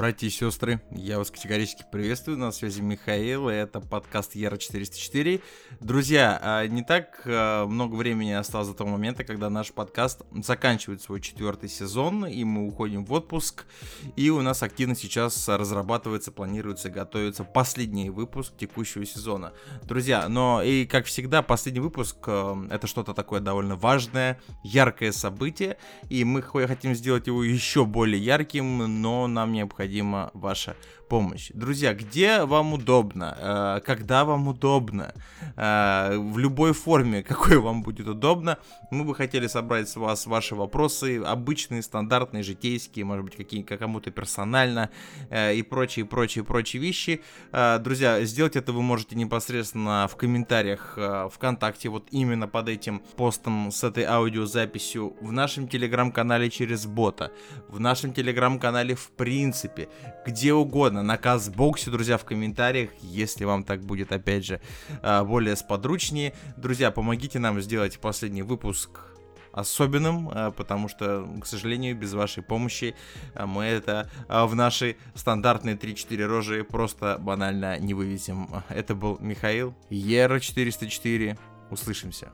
Братья и сестры, я вас категорически приветствую, на связи Михаил, и это подкаст Яра 404. Друзья, а, не так а, много времени осталось до того момента, когда наш подкаст заканчивает свой четвертый сезон, и мы уходим в отпуск, и у нас активно сейчас разрабатывается, планируется, готовится последний выпуск текущего сезона. Друзья, но и как всегда, последний выпуск а, это что-то такое довольно важное, яркое событие, и мы хотим сделать его еще более ярким, но нам необходимо необходима ваша помощь. Друзья, где вам удобно, э, когда вам удобно, э, в любой форме, какой вам будет удобно, мы бы хотели собрать с вас ваши вопросы, обычные, стандартные, житейские, может быть, какие кому-то персонально э, и прочие, прочие, прочие вещи. Друзья, сделать это вы можете непосредственно в комментариях ВКонтакте, вот именно под этим постом с этой аудиозаписью, в нашем телеграм-канале через бота, в нашем телеграм-канале в принципе, где угодно, на Казбоксе, друзья, в комментариях, если вам так будет, опять же, а, более сподручнее. Друзья, помогите нам сделать последний выпуск особенным, а, потому что, к сожалению, без вашей помощи а, мы это в наши стандартные 3-4 рожи просто банально не вывезем. Это был Михаил, Ера 404. Услышимся.